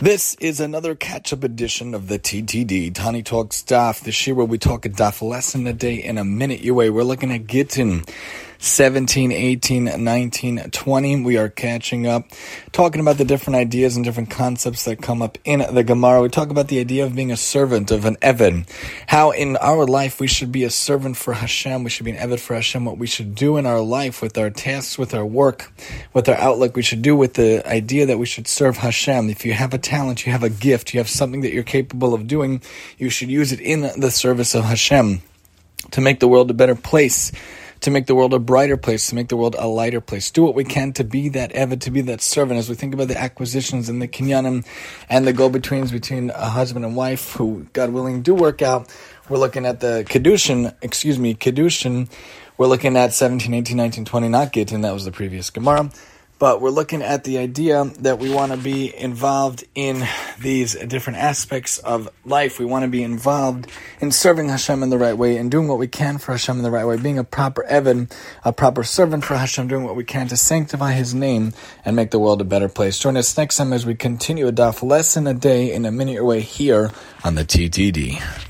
This is another catch-up edition of the TTD, Tani Talks Daf, This year where we talk a Daf lesson a day in a minute your way. We're looking at Gittin 17, 18, 19, 20. We are catching up, talking about the different ideas and different concepts that come up in the Gemara. We talk about the idea of being a servant of an Eved, how in our life we should be a servant for Hashem, we should be an Eved for Hashem, what we should do in our life with our tasks, with our work, with our outlook, we should do with the idea that we should serve Hashem. If you have a talent, you have a gift, you have something that you're capable of doing, you should use it in the service of Hashem to make the world a better place to make the world a brighter place, to make the world a lighter place. Do what we can to be that Eved, to be that servant. As we think about the acquisitions and the kinyanim and the go-betweens between a husband and wife who, God willing, do work out, we're looking at the Kiddushin, excuse me, Kiddushin, we're looking at 17, 18, 19, 20, not Gittin, that was the previous Gemara but we're looking at the idea that we want to be involved in these different aspects of life. We want to be involved in serving Hashem in the right way and doing what we can for Hashem in the right way, being a proper Eved, a proper servant for Hashem, doing what we can to sanctify His name and make the world a better place. Join us next time as we continue a daf lesson a day in a minute way here on the TTD.